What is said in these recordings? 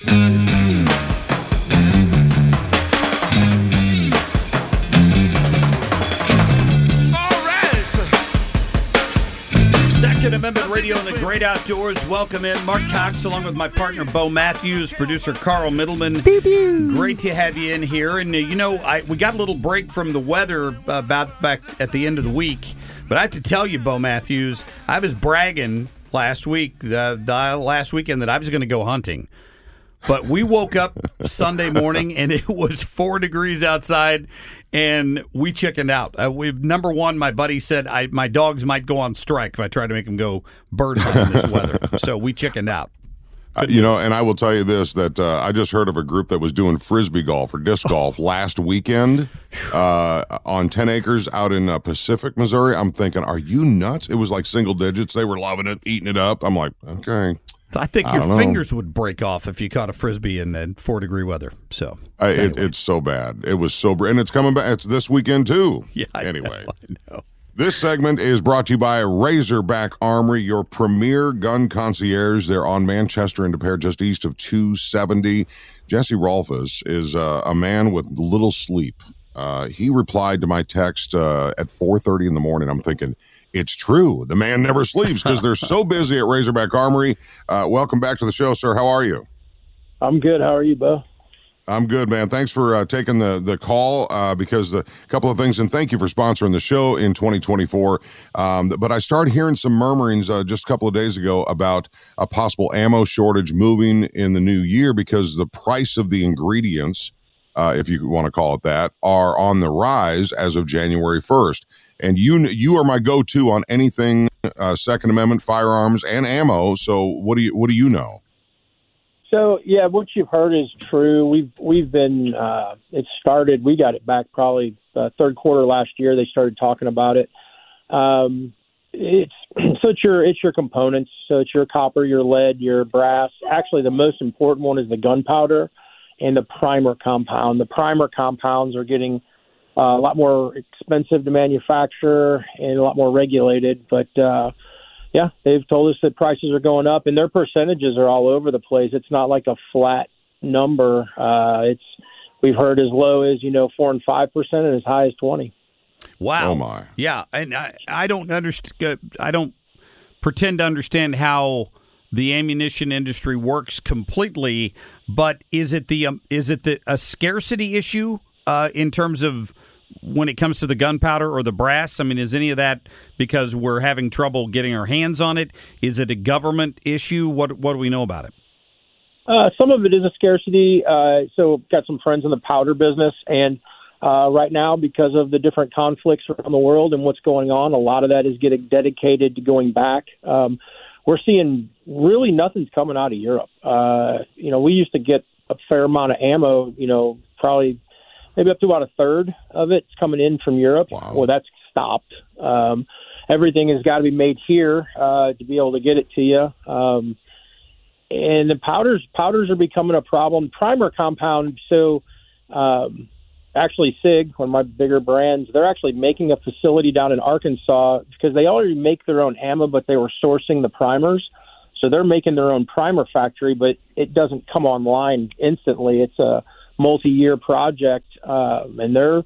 Second Amendment Radio and the Great Outdoors. Welcome in Marc Cox, along with my partner Bo Matthews, producer Carl Middleman. Great to have you in here. And uh, you know, I, we got a little break from the weather uh, about back at the end of the week, but I have to tell you, Bo Matthews, I was bragging last week, the, the last weekend, that I was going to go hunting. But we woke up Sunday morning and it was four degrees outside, and we chickened out. Uh, we number one, my buddy said I, my dogs might go on strike if I try to make them go bird hunting this weather. So we chickened out. Uh, you know, and I will tell you this: that uh, I just heard of a group that was doing frisbee golf or disc golf last weekend uh, on ten acres out in uh, Pacific, Missouri. I'm thinking, are you nuts? It was like single digits. They were loving it, eating it up. I'm like, okay. I think I your know. fingers would break off if you caught a frisbee in, in four degree weather. So I, it, it's so bad. It was so, br- and it's coming back. It's this weekend too. yeah. I Anyway. know, I know. This segment is brought to you by Razorback Armory, your premier gun concierge. They're on Manchester and Des Peres, just east of 270. Jesse Rolfus is uh, a man with little sleep. Uh, he replied to my text uh, at 4:30 in the morning. I'm thinking it's true. The man never sleeps because they're so busy at Razorback Armory. Uh, welcome back to the show, sir. How are you? I'm good. How are you, Bo? I'm good, man. Thanks for uh, taking the the call uh, because a couple of things, and thank you for sponsoring the show in 2024. Um, but I started hearing some murmurings uh, just a couple of days ago about a possible ammo shortage moving in the new year because the price of the ingredients, uh, if you want to call it that, are on the rise as of January 1st. And you you are my go-to on anything uh, Second Amendment firearms and ammo. So what do you what do you know? So yeah, what you've heard is true. We've we've been uh, it started. We got it back probably uh, third quarter last year. They started talking about it. Um, it's so it's your it's your components. So it's your copper, your lead, your brass. Actually, the most important one is the gunpowder and the primer compound. The primer compounds are getting uh, a lot more expensive to manufacture and a lot more regulated, but uh, yeah, they've told us that prices are going up, and their percentages are all over the place. It's not like a flat number. Uh, it's we've heard as low as you know four and five percent, and as high as twenty. Wow. Oh, my. Yeah, and I, I don't understand. I don't pretend to understand how the ammunition industry works completely. But is it the um, is it the a scarcity issue uh, in terms of when it comes to the gunpowder or the brass? I mean, is any of that because we're having trouble getting our hands on it? Is it a government issue? What what do we know about it? Uh, some of it is a scarcity. Uh, so, got some friends in the powder business, and uh, right now, because of the different conflicts around the world and what's going on, a lot of that is getting dedicated to going back. Um, we're seeing really nothing's coming out of Europe. Uh, you know, we used to get a fair amount of ammo. You know, probably maybe up to about a third of it's coming in from Europe. Wow. Well, that's stopped. Um, everything has got to be made here uh, to be able to get it to you. Um, and the powders powders are becoming a problem. Primer compound. So, um, actually, Sig, one of my bigger brands, they're actually making a facility down in Arkansas because they already make their own ammo, but they were sourcing the primers. So they're making their own primer factory, but it doesn't come online instantly. It's a multi-year project, um, and they're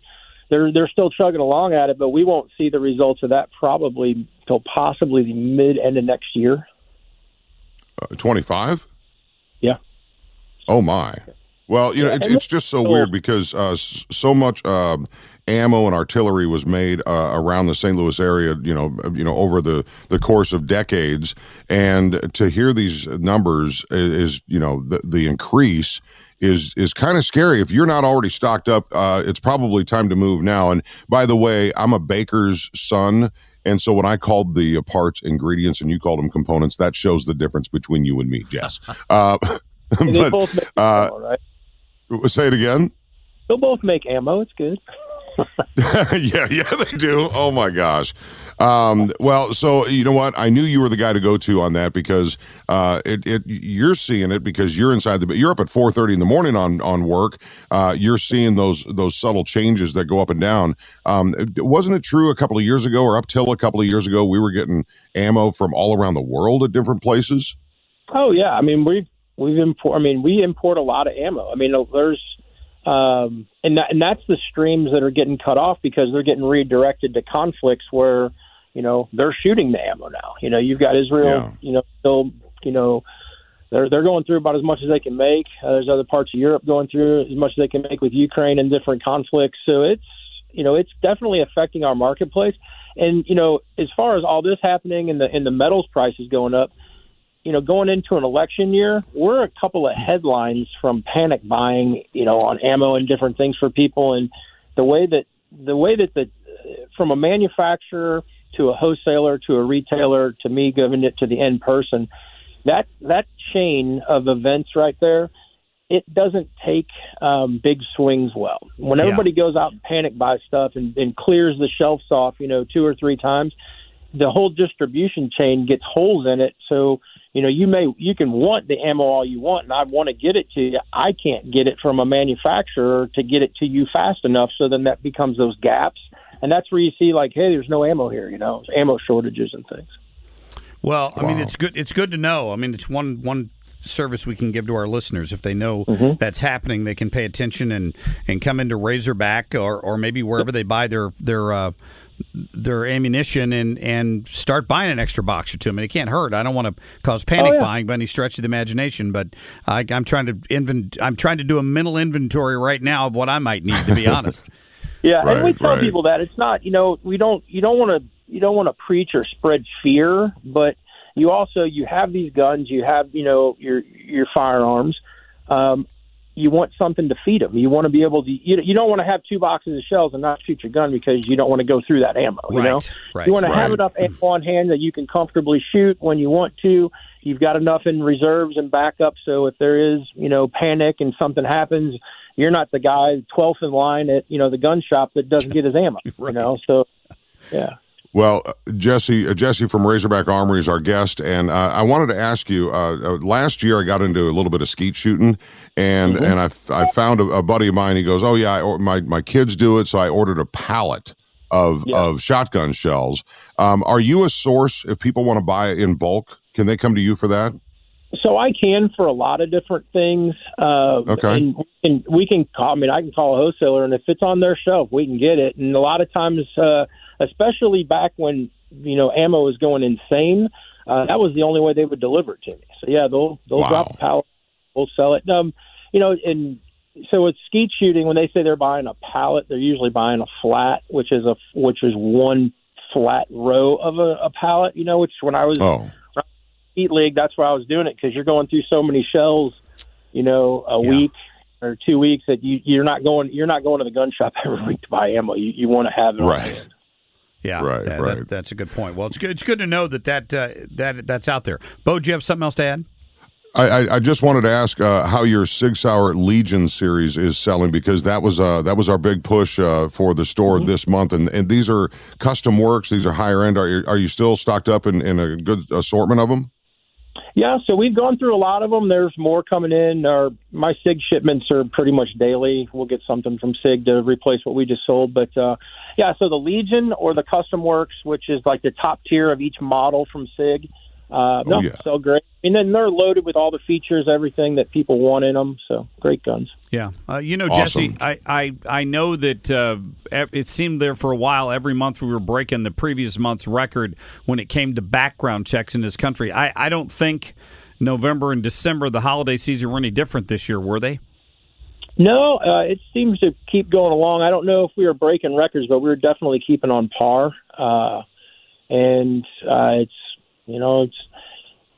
they're they're still chugging along at it, but we won't see the results of that probably till possibly the mid end of next year. Twenty five. Yeah. Oh my. Well, you know, it's, it's just so weird because uh, so much uh, ammo and artillery was made uh, around the St. Louis area, you know, you know, over the, the course of decades, and to hear these numbers is, is you know, the, the increase is is kind of scary. If you're not already stocked up, uh, it's probably time to move now. And by the way, I'm a baker's son. And so when I called the parts ingredients and you called them components, that shows the difference between you and me, Jess. Uh, but, uh, right? Say it again. They'll both make ammo. It's good. yeah, yeah, they do. Oh my gosh. Um, well, so you know what? I knew you were the guy to go to on that because uh, it, it you're seeing it because you're inside the you're up at 4:30 in the morning on on work. Uh, you're seeing those those subtle changes that go up and down. Um, wasn't it true a couple of years ago, or up till a couple of years ago, we were getting ammo from all around the world at different places? Oh yeah, I mean we've we've import. I mean we import a lot of ammo. I mean there's um, and that, and that's the streams that are getting cut off because they're getting redirected to conflicts where you know they're shooting the ammo now. You know, you've got Israel. Yeah. You know, still you know they're they're going through about as much as they can make. Uh, there's other parts of Europe going through as much as they can make with Ukraine and different conflicts. So it's you know it's definitely affecting our marketplace. And you know, as far as all this happening and the and the metals prices going up, you know, going into an election year, we're a couple of headlines from panic buying, you know, on ammo and different things for people, and the way that the way that the from a manufacturer to a wholesaler to a retailer to me giving it to the end person, that that chain of events right there, it doesn't take um, big swings well. When everybody yeah. goes out and panic buys stuff and, and clears the shelves off, you know, two or three times, the whole distribution chain gets holes in it. So you know, you may you can want the ammo all you want, and I want to get it to you. I can't get it from a manufacturer to get it to you fast enough. So then that becomes those gaps, and that's where you see like, hey, there's no ammo here. You know, ammo shortages and things. Well, I wow. mean, it's good. It's good to know. I mean, it's one one service we can give to our listeners if they know mm-hmm. that's happening they can pay attention and and come into razorback or or maybe wherever they buy their their uh, their ammunition and and start buying an extra box or two. I mean, it can't hurt. I don't want to cause panic oh, yeah. buying by any stretch of the imagination, but I, am trying to invent. I'm trying to do a mental inventory right now of what I might need. To be honest. yeah, right, and we tell right. people that it's not. You know, we don't. You don't want to. You don't want to preach or spread fear, but you also you have these guns. You have you know your your firearms. Um, you want something to feed them. You want to be able to. You, you don't want to have two boxes of shells and not shoot your gun because you don't want to go through that ammo. You right, know, right, you want to right. have enough ammo on hand that you can comfortably shoot when you want to. You've got enough in reserves and backup, so if there is, you know, panic and something happens, you're not the guy 12th in line at you know the gun shop that doesn't get his ammo. You know, so yeah. Well, uh, Jesse, uh, Jesse from Razorback Armory is our guest, and uh, I wanted to ask you. Uh, uh last year, I got into a little bit of skeet shooting, and mm-hmm. and I, I found a, a, buddy of mine. He goes, "Oh yeah, I, my my kids do it, so I ordered a pallet of yeah. of shotgun shells." Um, are you a source if people want to buy it in bulk? Can they come to you for that? So I can for a lot of different things. Uh, okay. And, and, we can call. I mean, I can call a wholesaler, and if it's on their shelf, we can get it. And a lot of times especially back when you know ammo was going insane. Uh, that was the only way they would deliver it to me. So yeah, they'll they'll wow. drop a pallet, we'll sell it. Um, you know, and so with skeet shooting, when they say they're buying a pallet, they're usually buying a flat, which is a which is one flat row of a, a pallet. You know, which when I was oh. Skeet League, that's where I was doing it because you're going through so many shells, you know, a yeah. week or two weeks that you you're not going you're not going to the gun shop every week to buy ammo. You you want to have it right. Yeah, right, that, right. That, that's a good point. Well, it's good. It's good to know that that uh, that that's out there. Bo, do you have something else to add? I, I just wanted to ask uh, how your Sig Sauer Legion series is selling because that was uh, that was our big push uh, for the store mm-hmm. this month, and, and these are custom works. These are higher end. Are you, are you still stocked up in, in a good assortment of them? Yeah, so we've gone through a lot of them. There's more coming in. Our my Sig shipments are pretty much daily. We'll get something from Sig to replace what we just sold. But uh, yeah, so the Legion or the Custom Works, which is like the top tier of each model from Sig, Uh, no, Oh, yeah. so great. And then they're loaded with all the features, everything that people want in them. So great guns. Yeah, uh, you know, Awesome. Jesse, I, I, I know that uh, it seemed there for a while. Every month we were breaking the previous month's record when it came to background checks in this country. I, I don't think November and December, the holiday season, were any different this year, were they? No, uh, it seems to keep going along. I don't know if we were breaking records, but we were definitely keeping on par. Uh, and uh, it's you know it's,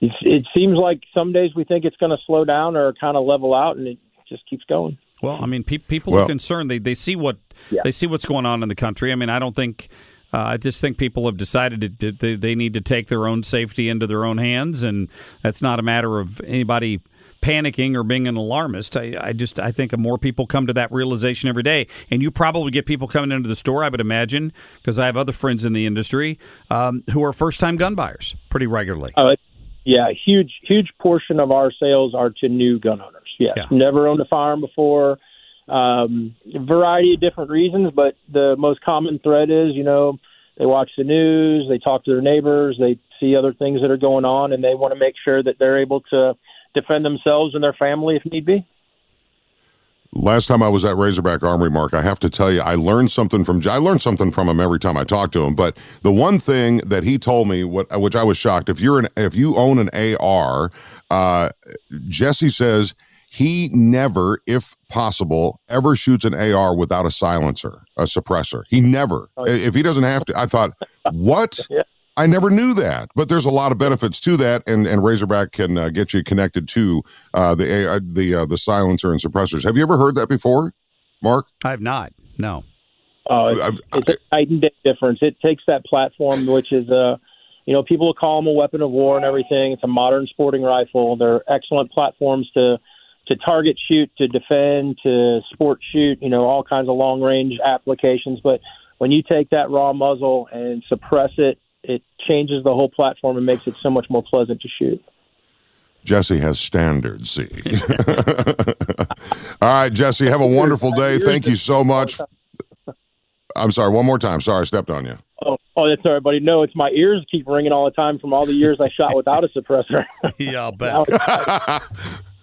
it's it seems like some days we think it's going to slow down or kind of level out, and it just keeps going. Well, I mean, pe- people Well- are concerned. They they see what Yeah. they see what's going on in the country. I mean, I don't think. Uh, I just think people have decided that- that they, they need to take their own safety into their own hands, and that's not a matter of anybody panicking or being an alarmist. I, I just I think more people come to that realization every day, and you probably get people coming into the store. I would imagine because I have other friends in the industry um, who are first time gun buyers pretty regularly. Oh, yeah, huge huge portion of our sales are to new gun owners. Yes, Yeah. never owned a firearm before. Um, a variety of different reasons, but the most common thread is you know they watch the news, they talk to their neighbors, they see other things that are going on, and they want to make sure that they're able to defend themselves and their family if need be. Last time I was at Razorback Armory, Marc, I have to tell you, I learned something from. I learned something from him every time I talk to him. But the one thing that he told me, what which I was shocked, if you're an if you own an AR, uh, Jesse says he never, if possible, ever shoots an AR without a silencer, a suppressor. He never. Oh, yeah. If he doesn't have to, I thought, what? Yeah. I never knew that, but there's a lot of benefits to that, and, and Razorback can uh, get you connected to uh, the uh, the uh, the silencer and suppressors. Have you ever heard that before, Marc? I have not. No. Oh, it's, I- I- it's a night and day difference. It takes that platform, which is a, you know, people will call them a weapon of war and everything. It's a modern sporting rifle. They're excellent platforms to to target shoot, to defend, to sport shoot. You know, all kinds of long range applications. But when you take that raw muzzle and suppress it, it changes the whole platform and makes it so much more pleasant to shoot. Jesse has standards. See. All right, Jesse. Have a wonderful day. Thank you so much. I'm sorry. One more time. Sorry, I stepped on you. Oh, oh, that's all right, buddy. No, it's my ears keep ringing all the time from all the years I shot without a suppressor. Yeah, I'll bet.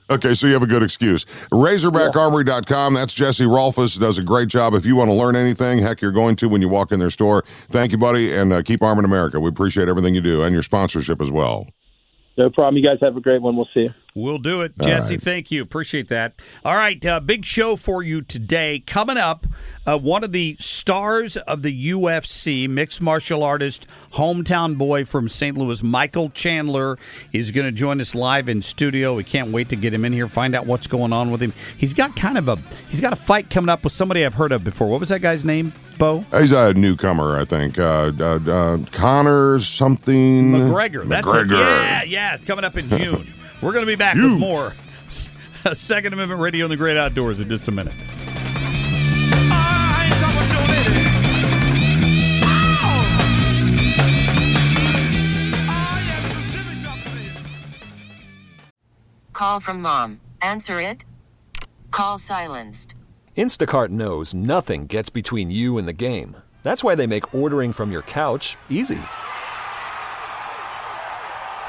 Okay, so you have a good excuse. RazorbackArmory.com. That's Jesse Rolfus. Does a great job. If you want to learn anything, heck, you're going to when you walk in their store. Thank you, buddy, and uh, keep arming America. We appreciate everything you do and your sponsorship as well. no problem. You guys have a great one. We'll see you. We'll do it. All Jesse, right. thank you. Appreciate that. All right, uh, big show for you today. Coming up, uh, one of the stars of the UFC, mixed martial artist, hometown boy from St. Louis, Michael Chandler, is going to join us live in studio. We can't wait to get him in here, find out what's going on with him. He's got kind of a he's got a fight coming up with somebody I've heard of before. What was that guy's name? Bo He's a newcomer, I think. Uh, uh, uh, Conor something. McGregor. That's it. McGregor. Yeah, yeah. It's coming up in June. We're going to be back with more Second Amendment Radio in the Great Outdoors in just a minute. Call from mom. Answer it. Call silenced. Instacart knows nothing gets between you and the game. That's why they make ordering from your couch easy.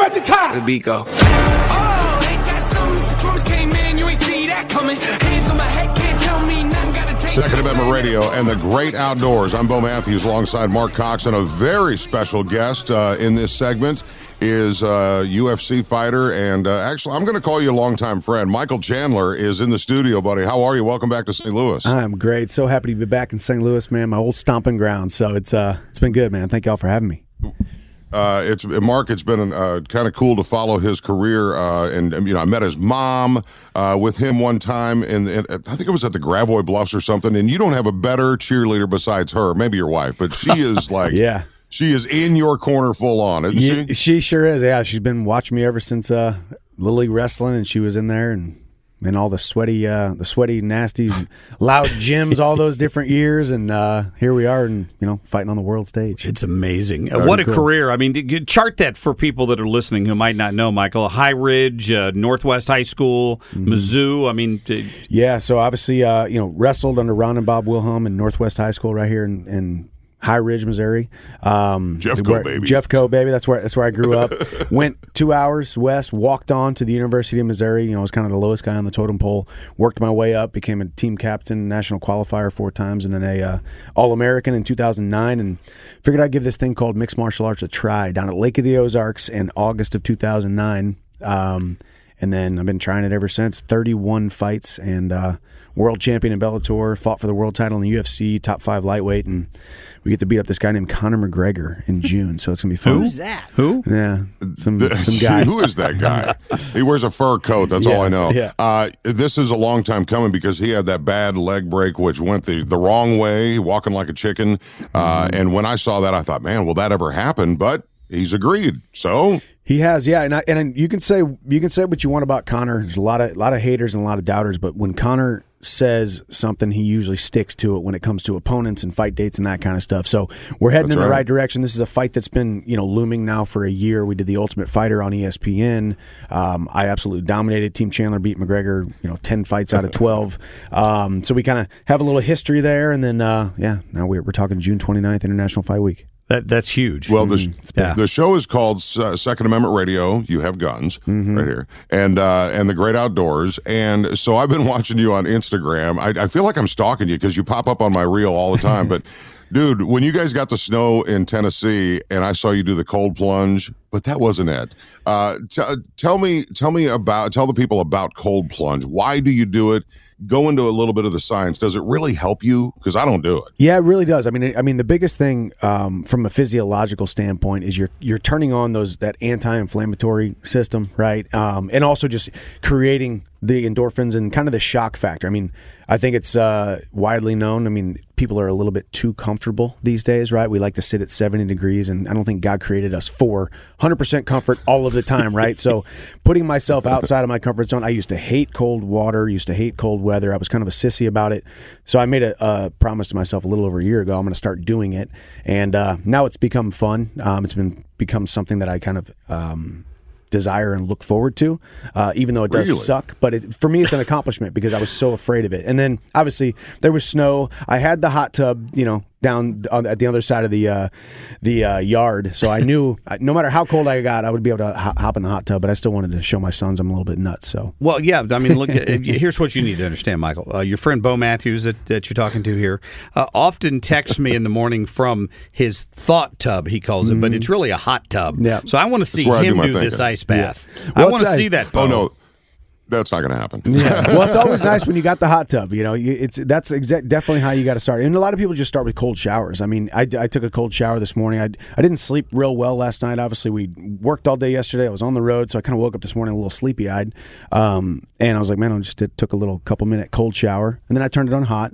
You at the top. The beat go. Oh, ain't that something? Drums came in, you ain't see that coming. Hands on my head, can't tell me nothing. Got a taste. Second Amendment Radio and the Great Outdoors. I'm Bo Matthews alongside Marc Cox and a very special guest uh, in this segment. is a UFC fighter, and uh, actually, I'm going to call you a longtime friend. Michael Chandler is in the studio, buddy. How are you? Welcome back to St. Louis. I'm great. So happy to be back in St. Louis, man. My old stomping ground. So it's uh, it's been good, man. Thank y'all for having me. Uh, it's Marc. It's been uh, kind of cool to follow his career, uh, and you know I met his mom uh, with him one time, and, and I think it was at the Gravois Bluffs or something. And you don't have a better cheerleader besides her, maybe your wife, but she is like, Yeah. she is in your corner full on, isn't Ye- she? she sure is. Yeah, she's been watching me ever since uh, Little League wrestling, and she was in there and and all the sweaty, uh, the sweaty, nasty, loud gyms, all those different years, and uh, here we are, and you know, fighting on the world stage. It's amazing. What a cool. career. I mean, you chart that for people that are listening who might not know, Michael. High Ridge, uh, Northwest High School, Mm-hmm. Mizzou. I mean, t- Yeah, so obviously, uh, you know, wrestled under Ron and Bob Wilhelm in Northwest High School right here in, in High Ridge, Missouri. Um, Jeffco, where- baby. Jeffco, baby. That's where that's where I grew up. Went two hours west, walked on to the University of Missouri. You know, I was kind of the lowest guy on the totem pole. Worked my way up, became a team captain, national qualifier four times, and then a uh, All American in 2009. And figured I'd give this thing called mixed martial arts a try down at Lake of the Ozarks in August of 2009. Um, and then I've been trying it ever since. 31 fights and uh, world champion in Bellator. Fought for the world title in the UFC, top five lightweight, and we get to beat up this guy named Conor McGregor in June. So it's gonna be fun. Who's that? Who? Yeah, some some guy. Who is that guy? he wears a fur coat. That's all I know. yeah. Uh, this is a long time coming because he had that bad leg break, which went the, the wrong way, walking like a chicken. Uh, Mm-hmm. and when I saw that, I thought, man, will that ever happen? But he's agreed. So He has, yeah, and I, and you can say you can say what you want about Conor. There's a lot of a lot of haters and a lot of doubters, but when Conor says something, he usually sticks to it when it comes to opponents and fight dates and that kind of stuff. So we're heading That's in the right. right direction. This is a fight that's been you know looming now for a year. We did the Ultimate Fighter on ESPN. Um, I absolutely dominated. Team Chandler beat McGregor, you know, ten fights out of twelve. Um, so we kind of have a little history there, and then uh, yeah, now we're, we're talking June 29th, International Fight Week. That that's huge. Well, the, Yeah. the show is called uh, Second Amendment Radio. You have guns Mm-hmm. right here, and uh, and the Great Outdoors. And so I've been watching you on Instagram. I, I feel like I'm stalking you because you pop up on my reel all the time. but dude, when you guys got the snow in Tennessee, and I saw you do the cold plunge, but that wasn't it. Uh, t- tell me, tell me about, tell the people about cold plunge. Why do you do it? Go into a little bit of the science. Does it really help you? Because I don't do it. Yeah, it really does. I mean, I mean, the biggest thing um, from a physiological standpoint is you're you're turning on those that anti-inflammatory system, right? Um, and also just creating the endorphins and kind of the shock factor. I mean, I think it's uh, widely known. I mean, people are a little bit too comfortable these days, right? We like to sit at 70 degrees, and I don't think God created us for 100% comfort all of the time, right? so, putting myself outside of my comfort zone, I used to hate cold water, used to hate cold weather. I was kind of a sissy about it. So, I made a, promise to myself a little over a year ago. I'm going to start doing it, and uh, now it's become fun. Um, it's been become something that I kind of um, desire and look forward to, uh, even though it does Really? suck. But it, for me, it's an accomplishment because I was so afraid of it. And then obviously there was snow. I had the hot tub, you know, down on, at the other side of the uh, the uh, yard, so I knew no matter how cold I got, I would be able to hop in the hot tub. But I still wanted to show my sons I'm a little bit nuts. So Well, yeah. I mean, look. here's what you need to understand, Michael. Uh, your friend Bo Matthews that, that you're talking to here uh, often texts me in the morning from his thought tub. He calls it, but it's really a hot tub. Yeah. So I want to see where I do him do, this ice bath. Well, I want to see that. Bo. Oh no, that's not going to happen. Yeah. well, it's always nice when you got the hot tub. You know, you- it's that's exact definitely how you got to start. And a lot of people just start with cold showers. I mean, I, I took a cold shower this morning. I I didn't sleep real well last night. Obviously, we worked all day yesterday. I was on the road, so I kind of woke up this morning a little sleepy eyed. Um, and I was like, man, I just did, took a little couple minute cold shower, and then I turned it on hot,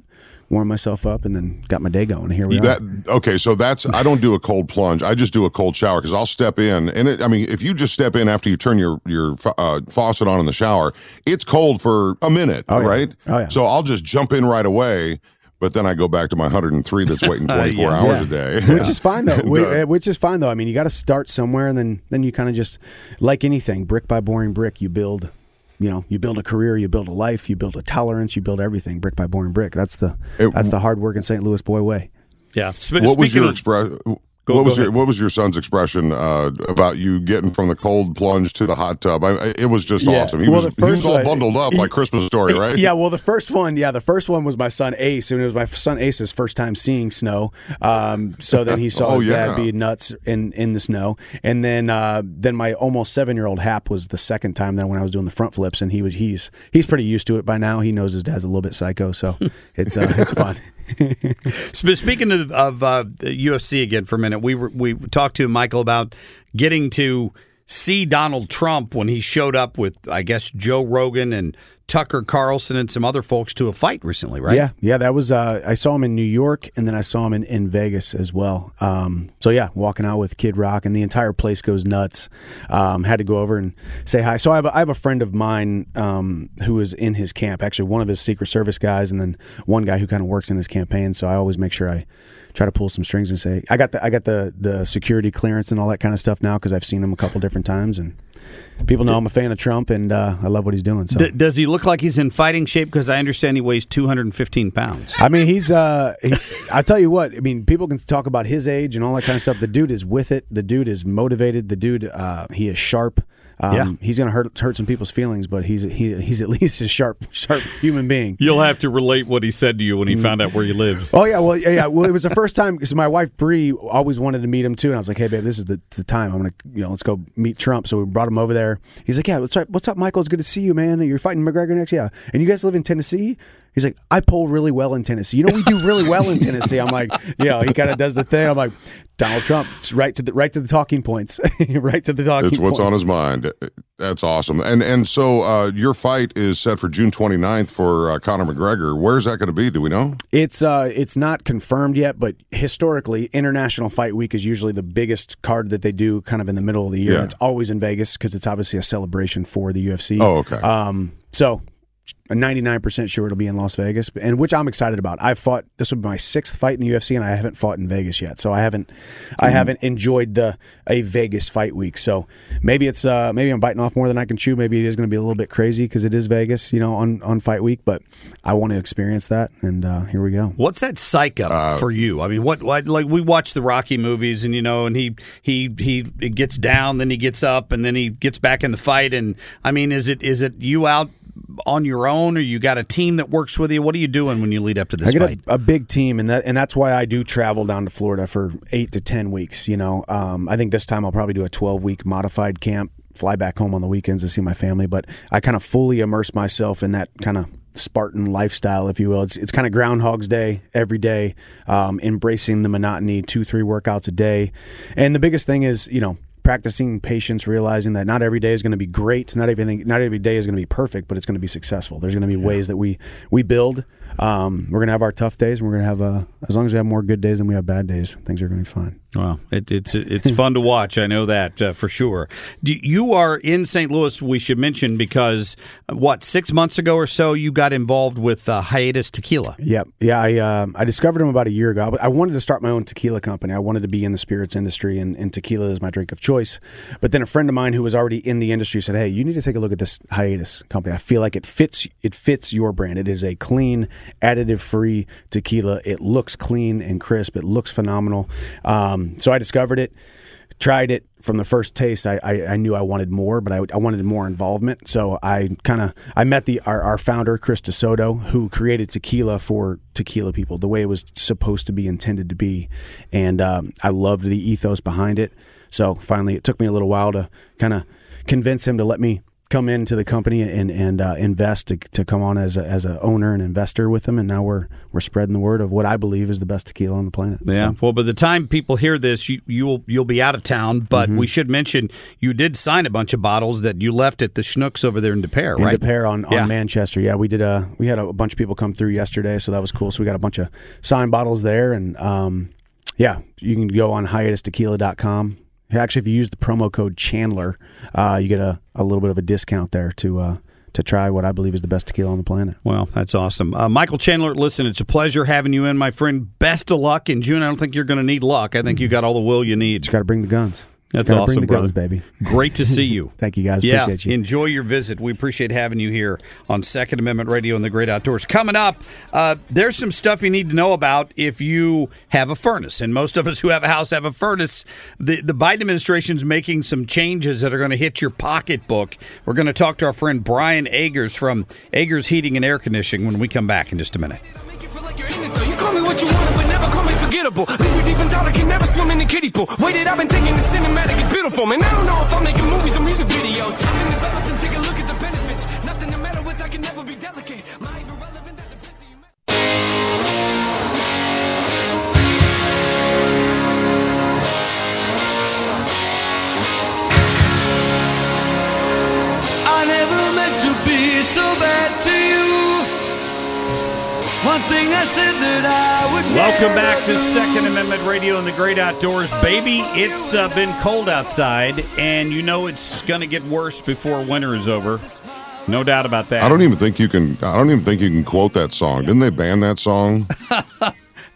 warmed myself up, and then got my day going. Here we are. That okay, so that's I don't do a cold plunge. I just do a cold shower because I'll step in, and it, I mean, if you just step in after you turn your your uh, faucet on in the shower, it's cold for a minute, Oh, yeah. right? Oh, yeah. So I'll just jump in right away, but then I go back to my 103 that's waiting 24 Yeah. hours Yeah. a day, which is fine though. Uh, uh, which is fine though. I mean, you got to start somewhere, and then then you kind of just like anything, brick by boring brick, you build. You know, you build a career, you build a life, you build a tolerance, you build everything brick by boring brick. That's the It- that's the hard work in St. Louis boy way. Yeah. Sp- what was speaking your of- express? Go- what go was your. What was your son's expression uh, about you getting from the cold plunge to the hot tub? I, I- it was just Yeah. awesome. He Well, was, he was all one- bundled up like Christmas story, right? Yeah, well, the first one, yeah, the first one was my son Ace, and it was my son Ace's first time seeing snow. Um, so then he saw Oh, his yeah. dad be nuts in in the snow, and then uh, then my almost seven year old Hap was the second time then when I was doing the front flips, and he was he's he's pretty used to it by now. He knows his dad's a little bit psycho, so it's uh, it's fun. Speaking of, of uh, the UFC again for a minute, we were, we talked to Michael about getting to see Donald Trump when he showed up with, I guess, Joe Rogan and Tucker Carlson and some other folks to a fight recently, right? Yeah, yeah, that was. Uh, I saw him in New York, and then I saw him in, in Vegas as well. Um, so yeah, walking out with Kid Rock, and the entire place goes nuts. Um, had to go over and say hi. So I have a, I have a friend of mine um, who was in his camp, actually one of his Secret Service guys, and then one guy who kind of works in his campaign. So I always make sure I try to pull some strings and say I got the I got the the security clearance and all that kind of stuff now because I've seen him a couple different times and. People know I'm a fan of Trump, and uh, I love what he's doing. So D- does he look like he's in fighting shape? Because I understand he weighs 215 pounds. I mean, he's. Uh, he, I tell you what. I mean, people can talk about his age and all that kind of stuff. The dude is with it. The dude is motivated. The dude, uh, he is sharp. Um, Yeah. he's gonna hurt hurt some people's feelings, but he's he, he's at least a sharp sharp human being. You'll have to relate what he said to you when he found out where you lived. Oh yeah, well yeah, yeah. Well, it was the first time because my wife Bree always wanted to meet him too, and I was like, hey babe, this is the, the time. I'm gonna you know let's go meet Trump. So we brought him over there. He's like, yeah, what's up? What's up, Michael? It's good to see you, man. You're fighting McGregor next, yeah. And you guys live in Tennessee? He's like, I poll really well in Tennessee. You know, we do really well in Tennessee. I'm like, you know, he kind of does the thing. I'm like, Donald Trump, it's right to the right to the talking points, right to the talking. It's what's points. on his mind. That's awesome. And and so uh, your fight is set for June 29th for uh, Conor McGregor. Where's that going to be? Do we know? It's uh, it's not confirmed yet, but historically, International Fight Week is usually the biggest card that they do, kind of in the middle of the year. Yeah. It's always in Vegas because it's obviously a celebration for the UFC. Oh, okay. Um, so. I'm 99% sure it'll be in Las Vegas, and which I'm excited about. I've fought. This will be my sixth fight in the UFC, and I haven't fought in Vegas yet. So I haven't, I haven't enjoyed the a Vegas fight week. So maybe it's uh, maybe I'm biting off more than I can chew. Maybe it is going to be a little bit crazy because it is Vegas, you know, on on fight week. But I want to experience that, and uh, here we go. What's that psych up for you? I mean, what, what like we watch the Rocky movies, and you know, and he he he gets down, then he gets up, and then he gets back in the fight. And I mean, is it is it you out on your own, or you got a team that works with you? What are you doing when you lead up to this I fight? a, a big team, and that and that's why I do travel down to Florida for eight to ten weeks. You know, um, I think this time I'll probably do a twelve week modified camp, fly back home on the weekends to see my family. But I kind of fully immerse myself in that kind of Spartan lifestyle, if you will. It's it's kind of Groundhog's Day every day, um, embracing the monotony, two three workouts a day, and the biggest thing is you know practicing patience, realizing that not every day is going to be great, not everything, not every day is going to be perfect, but it's going to be successful. There's going to be ways that we we build. Um, we're going to have our tough days, and we're going to have uh, as long as we have more good days than we have bad days, things are going to be fine. Well, it, it's it's fun to watch. I know that uh, for sure. You are in St. Louis. We should mention because uh, what six months ago or so you got involved with uh, Hiatus Tequila. Yep. Yeah, I um, I discovered him about a year ago. I wanted to start my own tequila company. I wanted to be in the spirits industry, and, and tequila is my drink of choice. But then a friend of mine who was already in the industry said, "Hey, you need to take a look at this hiatus company. I feel like it fits it fits your brand. It is a clean, additive free tequila. It looks clean and crisp. It looks phenomenal. Um, so I discovered it." tried it from the first taste I, I, I knew i wanted more but i, I wanted more involvement so i kind of i met the our, our founder chris desoto who created tequila for tequila people the way it was supposed to be intended to be and um, i loved the ethos behind it so finally it took me a little while to kind of convince him to let me come into the company and and uh, invest to, to come on as a, as a owner and investor with them and now we're we're spreading the word of what I believe is the best tequila on the planet Yeah. So- Well, by the time people hear this, you you'll you'll be out of town. But Mm-hmm. we should mention you did sign a bunch of bottles that you left at the Schnucks over there in Des Peres, right? in? Des Peres on, on Yeah. Manchester. Yeah, we did a we had a bunch of people come through yesterday, so that was cool. So we got a bunch of signed bottles there, and um, yeah, you can go on hiatustequila.com. Actually, if you use the promo code Chandler, uh, you get a, a little bit of a discount there to uh, to try what I believe is the best tequila on the planet. Well, that's awesome. Uh, Michael Chandler, listen, it's a pleasure having you in, my friend. Best of luck in June. I don't think you're going to need luck. I think you got all the will you need. Just got to bring the guns. That's Gotta awesome, bring the brother. guns, baby. Great to see you. Thank you, guys. Yeah, Appreciate you. enjoy your visit. We appreciate having you here on Second Amendment Radio and the Great Outdoors. Coming up, uh, there's some stuff you need to know about if you have a furnace, and most of us who have a house have a furnace. The the Biden administration's making some changes that are going to hit your pocketbook. We're going to talk to our friend Brian Agers from Agers Heating and Air Conditioning when we come back in just a minute. Deep I can never swim in the kiddie pool. Waited, I've been thinking the cinematic is beautiful, man. I don't know if I'm making movies or music videos. Take a look at the benefits. Nothing to matter with, I can never be delicate. My. I never meant to be so bad to. One thing I said that I would Welcome never back to do. Second Amendment Radio and the Great Outdoors. Baby, it's uh, been cold outside, and you know it's going to get worse before winter is over. No doubt about that. I don't even think you can. I don't even think you can quote that song. Didn't they ban that song?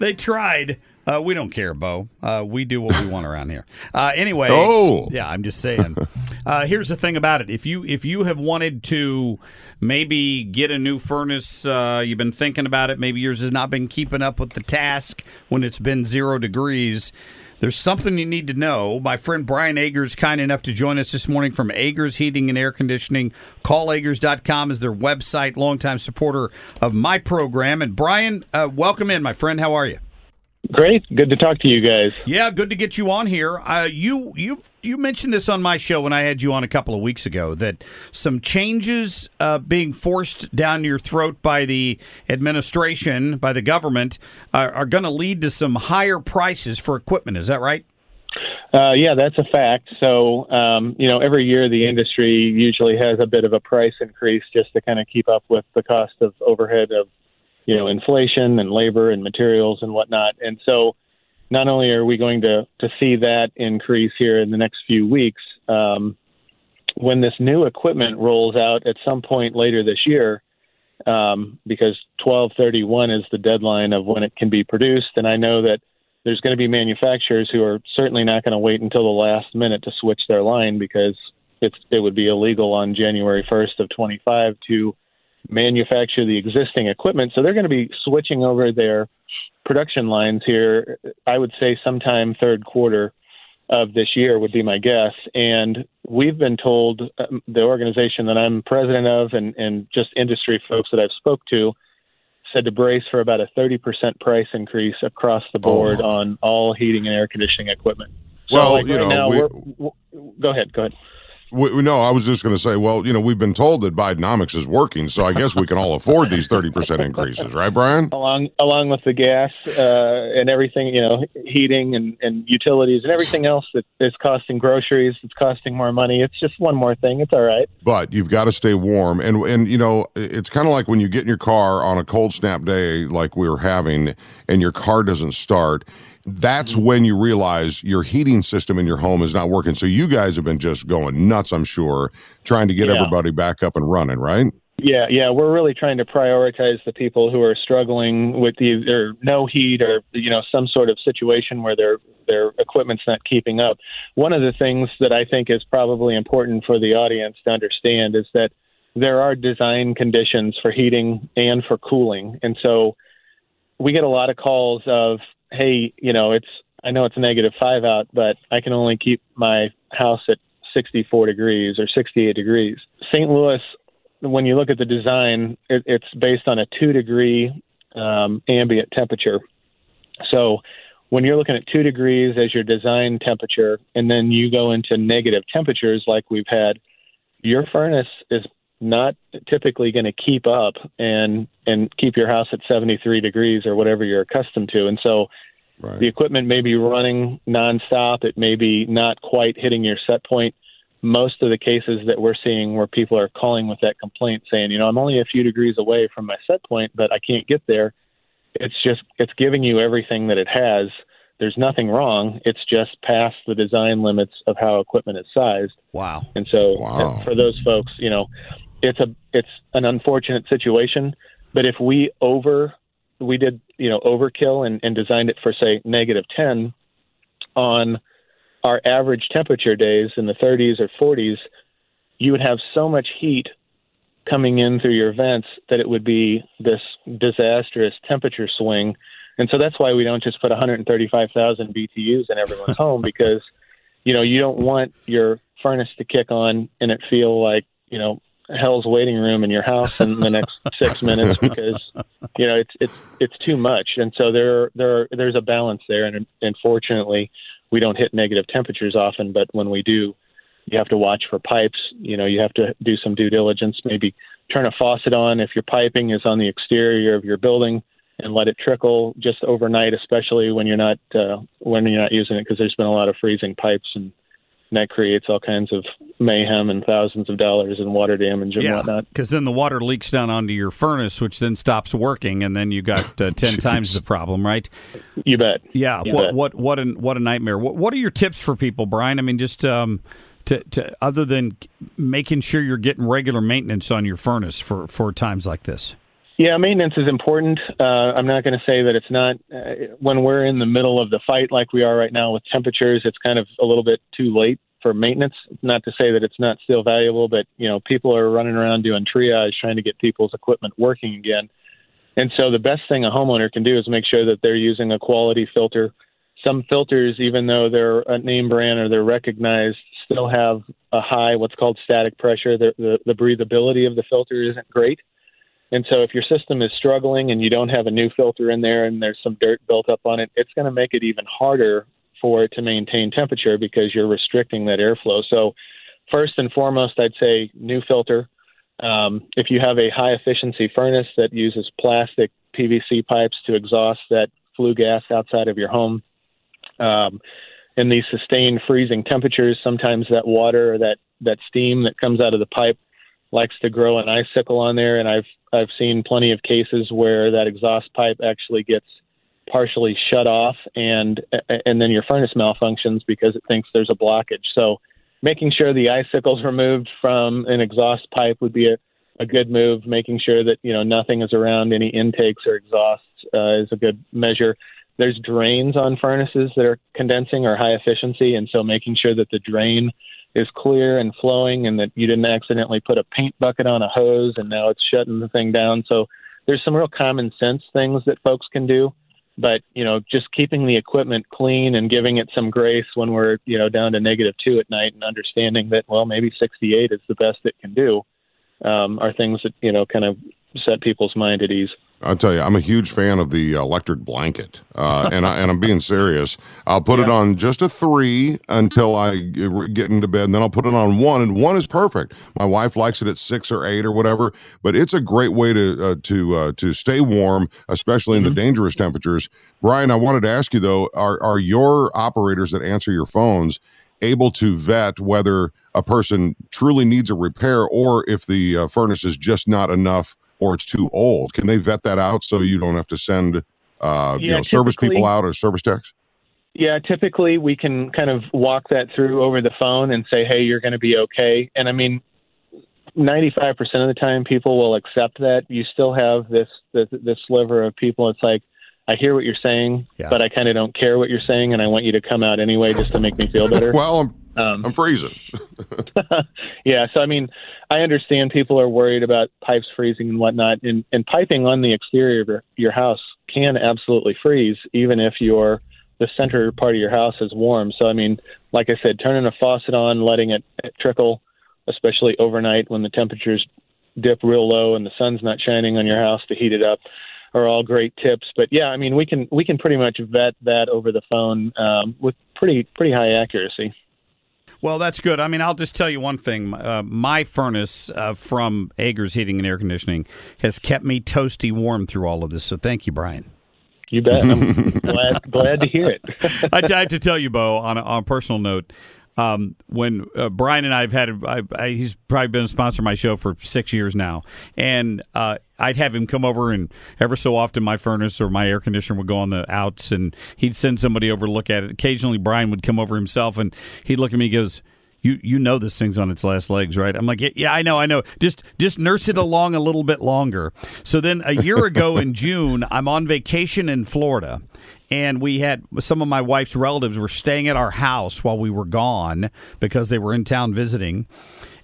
They tried. Uh, we don't care, Bo. Uh, we do what we want around here. Uh, anyway. Oh. yeah. I'm just saying. Uh, here's the thing about it: if you if you have wanted to maybe get a new furnace, uh, you've been thinking about it. Maybe yours has not been keeping up with the task when it's been zero degrees. There's something you need to know. My friend Brian Agers kind enough to join us this morning from Agers Heating and Air Conditioning. CallAgers.com is their website. Longtime supporter of my program. And Brian, uh, welcome in, my friend. How are you? Great. Good to talk to you guys. Yeah, good to get you on here. Uh, you you you mentioned this on my show when I had you on a couple of weeks ago that some changes uh, being forced down your throat by the administration, by the government, are, are going to lead to some higher prices for equipment. Is that right? Uh, yeah, that's a fact. So, um, you know, every year the industry usually has a bit of a price increase just to kind of keep up with the cost of overhead of, you know, inflation and labor and materials and whatnot. And so, not only are we going to to see that increase here in the next few weeks, um, when this new equipment rolls out at some point later this year, um, because 1231 is the deadline of when it can be produced, and I know that there's going to be manufacturers who are certainly not going to wait until the last minute to switch their line because it's it would be illegal on January 1st of 25 to manufacture the existing equipment. So they're going to be switching over their production lines here. I would say sometime third quarter of this year would be my guess. And we've been told um, the organization that I'm president of and and just industry folks that I've spoke to said to brace for about a 30% price increase across the board on all heating and air conditioning equipment. So Well, like you know, now, we- go ahead, go ahead. We, no, I was just going to say, well, you know, we've been told that Bidenomics is working, so I guess we can all afford these 30% increases, right, Brian? along along with the gas uh, and everything, you know, heating and, and utilities and everything else that is costing groceries, it's costing more money. It's just one more thing. It's all right. But you've got to stay warm. And, and you know, it's kind of like when you get in your car on a cold snap day like we were having and your car doesn't start. That's when you realize your heating system in your home is not working. So you guys have been just going nuts, I'm sure, trying to get Yeah. everybody back up and running, right? Yeah, yeah, we're really trying to prioritize the people who are struggling with either no heat or you know some sort of situation where their their equipment's not keeping up. One of the things that I think is probably important for the audience to understand is that there are design conditions for heating and for cooling, and so we get a lot of calls of, hey, you know, it's I know it's negative five out, but I can only keep my house at 64 degrees or 68 degrees. St. Louis when you look at the design, it, it's based on a two degree um, ambient temperature. So when you're looking at two degrees as your design temperature, and then you go into negative temperatures like we've had, your furnace is not typically going to keep up and and keep your house at 73 degrees or whatever you're accustomed to. And so the equipment may be running nonstop. It may be not quite hitting your set point most of the cases that we're seeing where people are calling with that complaint saying, you know, I'm only a few degrees away from my set point, but I can't get there. It's just, it's giving you everything that it has. There's nothing wrong. It's just past the design limits of how equipment is sized. Wow. And so uh, for those folks, you know, it's a, it's an unfortunate situation, but if we over, we did, you know, overkill and, and designed it for say negative 10 on our average temperature days in the 30s or 40s, you would have so much heat coming in through your vents that it would be this disastrous temperature swing. And so that's why we don't just put 135,000 BTUs in everyone's home because, you know, you don't want your furnace to kick on and it feel like, you know, hell's waiting room in your house in the next six minutes because you know it's it's it's too much. And so there there there's a balance there. And unfortunately we don't hit negative temperatures often but when we do you have to watch for pipes. You know you have to do some due diligence maybe turn a faucet on if your piping is on the exterior of your building and let it trickle just overnight especially when you're not uh, when you're not using it because there's been a lot of freezing pipes and and that creates all kinds of mayhem and thousands of dollars in water damage and yeah, whatnot. because then the water leaks down onto your furnace, which then stops working, and then you got uh, ten times the problem, right? You bet. Yeah. You what bet. what what a what a nightmare. What what are your tips for people, Brian? I mean, just um, to to other than making sure you're getting regular maintenance on your furnace for for times like this. Yeah, maintenance is important. Uh, I'm not going to say that it's not. Uh, when we're in the middle of the fight, like we are right now with temperatures, it's kind of a little bit too late for maintenance. Not to say that it's not still valuable, but you know, people are running around doing triage, trying to get people's equipment working again. And so, the best thing a homeowner can do is make sure that they're using a quality filter. Some filters, even though they're a name brand or they're recognized, still have a high what's called static pressure. The, the, the breathability of the filter isn't great. And so, if your system is struggling and you don't have a new filter in there and there's some dirt built up on it, it's going to make it even harder for it to maintain temperature because you're restricting that airflow. So, first and foremost, I'd say new filter. Um, if you have a high efficiency furnace that uses plastic PVC pipes to exhaust that flue gas outside of your home, um, in these sustained freezing temperatures, sometimes that water or that, that steam that comes out of the pipe likes to grow an icicle on there, and I've I've seen plenty of cases where that exhaust pipe actually gets partially shut off, and and then your furnace malfunctions because it thinks there's a blockage. So, making sure the icicles removed from an exhaust pipe would be a, a good move. Making sure that you know nothing is around any intakes or exhausts uh, is a good measure. There's drains on furnaces that are condensing or high efficiency, and so making sure that the drain is clear and flowing and that you didn't accidentally put a paint bucket on a hose and now it's shutting the thing down. So there's some real common sense things that folks can do. But, you know, just keeping the equipment clean and giving it some grace when we're, you know, down to negative two at night and understanding that, well, maybe 68 is the best it can do um, are things that, you know, kind of set people's mind at ease. I'll tell you, I'm a huge fan of the electric blanket, uh, and I, and I'm being serious. I'll put it on just a three until I get into bed, and then I'll put it on one, and one is perfect. My wife likes it at six or eight or whatever, but it's a great way to uh, to uh, to stay warm, especially in the dangerous temperatures. Brian, I wanted to ask you though, are are your operators that answer your phones able to vet whether a person truly needs a repair or if the uh, furnace is just not enough or it's too old? Can they vet that out so you don't have to send uh, you know service people out or service techs? Yeah, typically we can kind of walk that through over the phone and say, "Hey, you're going to be okay." And I mean, 95% of the time people will accept that. You still have this this, this sliver of people it's like, "I hear what you're saying, but I kind of don't care what you're saying and I want you to come out anyway just to make me feel better." well, I'm um, I'm freezing. yeah, so I mean, I understand people are worried about pipes freezing and whatnot, and, and piping on the exterior of your, your house can absolutely freeze, even if your the center part of your house is warm. So I mean, like I said, turning a faucet on, letting it, it trickle, especially overnight when the temperatures dip real low and the sun's not shining on your house to heat it up, are all great tips. But yeah, I mean, we can we can pretty much vet that over the phone um, with pretty pretty high accuracy. Well, that's good. I mean, I'll just tell you one thing. Uh, my furnace uh, from Agers Heating and Air Conditioning has kept me toasty warm through all of this. So thank you, Brian. You bet. I'm glad glad to hear it. I, I have to tell you, Bo, on a, on a personal note, um, when uh, Brian and I've had, I, I, he's probably been a sponsor of my show for six years now, and uh, I'd have him come over, and ever so often my furnace or my air conditioner would go on the outs, and he'd send somebody over to look at it. Occasionally, Brian would come over himself, and he'd look at me, and goes. You you know this thing's on its last legs, right? I'm like, yeah, yeah, I know, I know. Just just nurse it along a little bit longer. So then a year ago in June, I'm on vacation in Florida, and we had some of my wife's relatives were staying at our house while we were gone because they were in town visiting.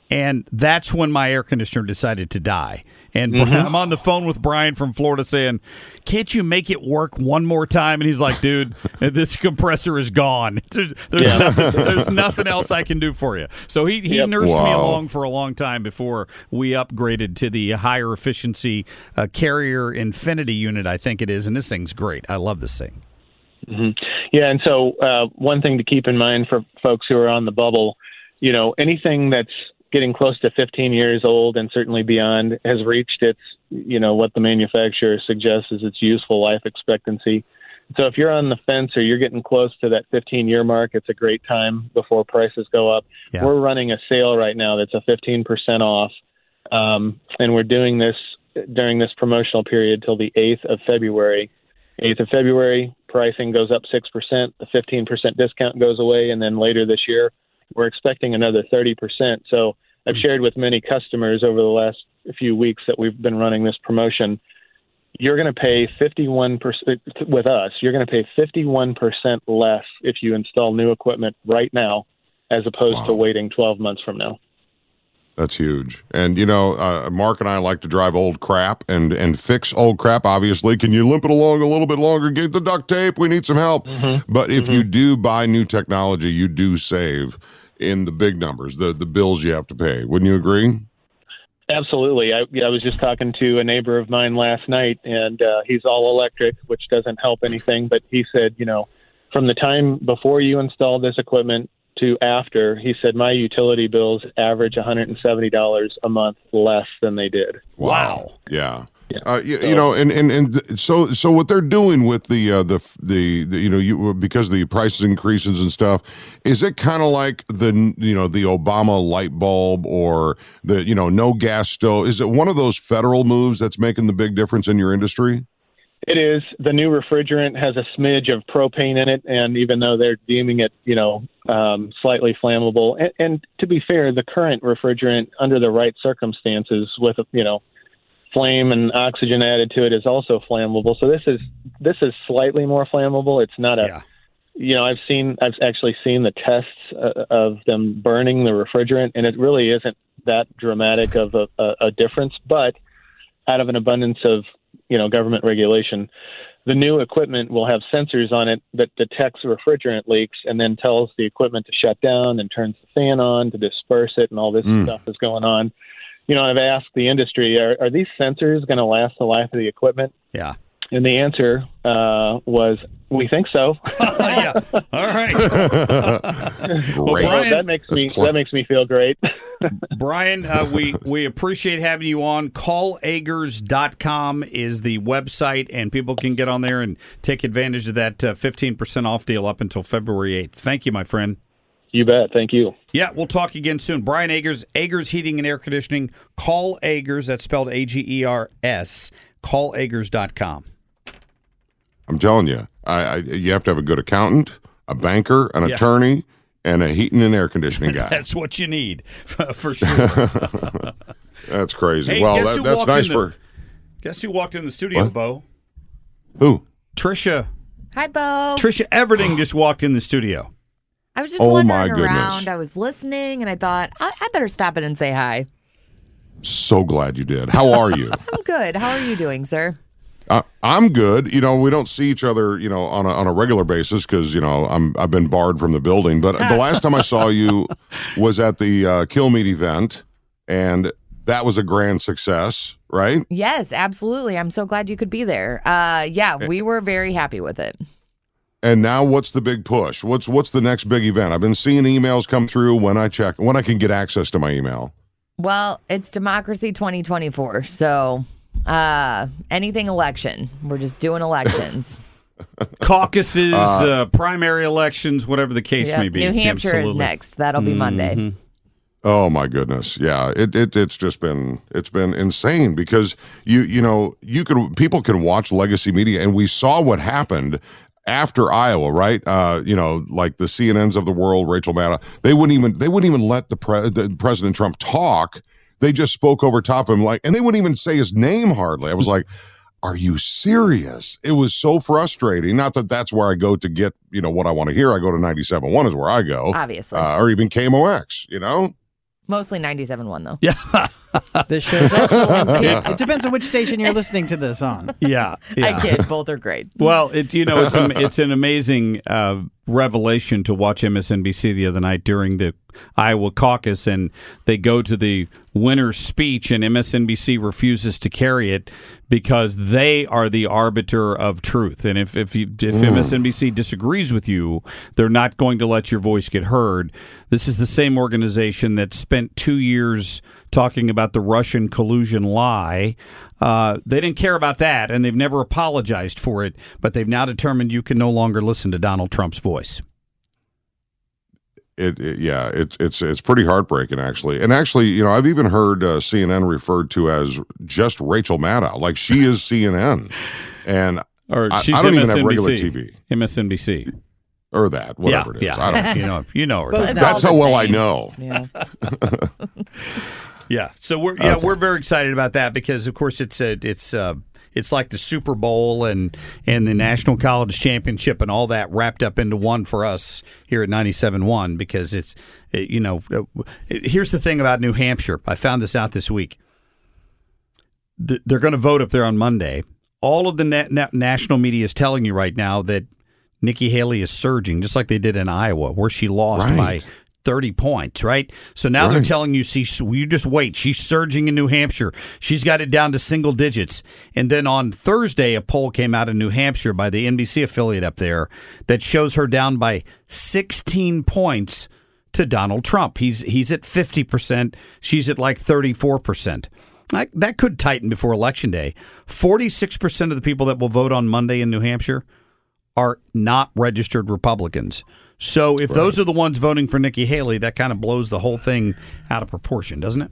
And that's when my air conditioner decided to die. And I'm on the phone with Brian from Florida saying, Can't you make it work one more time? And he's like, Dude, this compressor is gone. There's, there's, Yeah. nothing, there's nothing else I can do for you. So he, he Yep. nursed me along for a long time before we upgraded to the higher efficiency uh, Carrier Infinity unit, I think it is. And this thing's great. I love this thing. Hmm Yeah, and so uh, one thing to keep in mind for folks who are on the bubble, you know, anything that's getting close to 15 years old and certainly beyond has reached its, you know, what the manufacturer suggests is its useful life expectancy. So if you're on the fence or you're getting close to that 15 year mark, it's a great time before prices go up. Yeah. We're running a sale right now that's a 15% off, um, and we're doing this during this promotional period till the 8th of February. 8th of February, pricing goes up 6%, the 15% discount goes away, and then later this year, we're expecting another 30%. So I've shared with many customers over the last few weeks that we've been running this promotion. You're going to pay 51% with us, you're going to pay 51% less if you install new equipment right now as opposed to waiting 12 months from now. That's huge. And you know, uh, Marc and I like to drive old crap and and fix old crap. Obviously, can you limp it along a little bit longer? Get the duct tape. We need some help. But if you do buy new technology, you do save in the big numbers, the the bills you have to pay. Wouldn't you agree? Absolutely. I, I was just talking to a neighbor of mine last night, and uh, he's all electric, which doesn't help anything. But he said, you know, from the time before you install this equipment to after, he said my utility bills average $170 a month less than they did. Wow. Yeah. Uh, you, you know, and, and and so so what they're doing with the uh, the, the the you know you because the prices increases and stuff, is it kind of like the you know the Obama light bulb or the you know no gas stove? Is it one of those federal moves that's making the big difference in your industry? It is. The new refrigerant has a smidge of propane in it, and even though they're deeming it, you know, um, slightly flammable, and, and to be fair, the current refrigerant, under the right circumstances, with you know, flame and oxygen added to it, is also flammable. So this is this is slightly more flammable. It's not a, you know, I've seen, I've actually seen the tests uh, of them burning the refrigerant, and it really isn't that dramatic of a, a, a difference, but out of an abundance of you know government regulation the new equipment will have sensors on it that detects refrigerant leaks and then tells the equipment to shut down and turns the fan on to disperse it and all this Mm. stuff is going on. You know i've asked the industry are, are these sensors going to last the life of the equipment? Yeah. and the answer uh, was we think so. Yeah. All right. Well, Brian- that makes me that makes me feel great Brian, uh, we, we appreciate having you on. Callagers.com is the website, and people can get on there and take advantage of that uh, 15% off deal up until February 8th. Thank you, my friend. you bet thank you Yeah, we'll talk again soon. Brian Agers, Agers Heating and Air Conditioning. Call Agers, that's spelled A G E R S. Callagers.com. I'm telling you, I, I you have to have a good accountant, a banker, an Yeah. attorney, and a heating and air conditioning guy. That's what you need for sure. That's crazy. Hey, well, that, that's nice in for Guess who walked in the studio, What? Bo? who? Trisha. Hi, Bo. Trisha Everding just walked in the studio. I was just Oh, wandering around. I was listening, and I thought I, I better stop it and say hi. So glad you did. How are you? I'm good. How are you doing, sir? Uh, I'm good. You know, we don't see each other, you know, on a, on a regular basis because you know I'm I've been barred from the building. But the last time I saw you was at the uh, Kill Meat event, and that was a grand success, right? Yes, absolutely. I'm so glad you could be there. Uh, yeah, we were very happy with it. And now, what's the big push? What's what's the next big event? I've been seeing emails come through when I check when I can get access to my email. Well, it's democracy 2024, so uh, anything election. We're just doing elections. Caucuses, uh, Uh, primary elections, whatever the case Yep, may be. New Hampshire is next. That'll be Monday. Mhm. Oh my goodness. Yeah. It, it it's just been it's been insane because you you know, you could people can watch legacy media and we saw what happened after Iowa, right? Uh, you know, like the CNNs of the world, Rachel Maddow, they wouldn't even they wouldn't even let the, pre- the President Trump talk. They just spoke over top of him, like, and they wouldn't even say his name hardly. I was like, "Are you serious?" It was so frustrating. Not that that's where I go to get you know what I want to hear. I go to 97.1 is where I go, Obviously. uh, or even KMOX. You know, Mostly 97.1, though. Yeah. This show's also on. It depends on which station you're listening to this on. Yeah, yeah. I kid. Both are great. Well, it you know it's am- it's an amazing uh, revelation to watch MSNBC the other night during the Iowa caucus, and they go to the winner's speech, and MSNBC refuses to carry it because they are the arbiter of truth, and if if you, if MSNBC disagrees with you, they're not going to let your voice get heard. This is the same organization that spent two years talking about the Russian collusion lie. Uh, they didn't care about that, and they've never apologized for it. But they've now determined you can no longer listen to Donald Trump's voice. it, it yeah, it's it's it's pretty heartbreaking actually. And actually, you know, I've even heard uh, CNN referred to as just Rachel Maddow, like she is CNN, and Or I, she's I don't even have MSNBC. regular TV MSNBC. or that, whatever yeah, it is. Yeah, I don't. you know, you know. Her. That's how the well I know. Yeah. Yeah. So we're yeah we're very excited about that because of course it's a, it's uh it's like the Super Bowl and and the National College Championship and all that wrapped up into one for us here at 97.1 because it's it, you know uh, here's the thing about New Hampshire. I found this out this week. Th- They're going to vote up there on Monday. All of the na- na- national media is telling you right now that Nikki Haley is surging, just like they did in Iowa, where she lost Right. by 30 points, right? So now they're telling you, see, you just wait. She's surging in New Hampshire. She's got it down to single digits. And then on Thursday, a poll came out in New Hampshire by the NBC affiliate up there that shows her down by 16 points to Donald Trump. He's he's at 50%. She's at like 34%. That could tighten before election day. 46% of the people that will vote on Monday in New Hampshire are not registered Republicans. So if those are the ones voting for Nikki Haley, that kind of blows the whole thing out of proportion, doesn't it?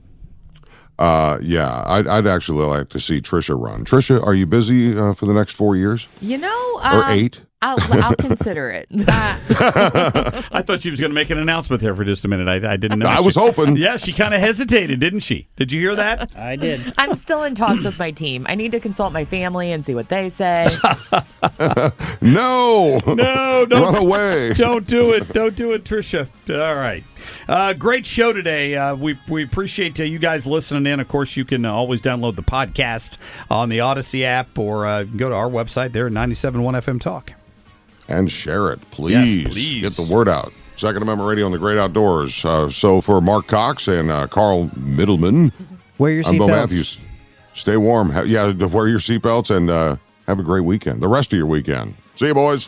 Uh, yeah, I'd, I'd actually like to see Trisha run. Trisha, are you busy uh, for the next four years You know, or um, eight? I'll, I'll consider it. I thought she was going to make an announcement there for just a minute. I, I didn't know. I was She- hoping. Yeah, she kind of hesitated, didn't she? Did you hear that? I did. I'm still in talks with my team. I need to consult my family and see what they say. No, No, run don't, away. don't do it. Don't do it, Trisha. All right. Uh, great show today. Uh, we, we appreciate uh, you guys listening in. Of course, you can uh, always download the podcast on the Audacy app or uh, go to our website there at 97.1 FM Talk. And share it, please. Yes, please. Get the word out. Second Amendment Radio on the Great Outdoors. Uh, so for Marc Cox and uh, Carl Middleman, Wear your I'm Bo seatbelts. Matthews. Stay warm. Ha- yeah, wear your seatbelts and uh, have a great weekend. The rest of your weekend. See you, boys.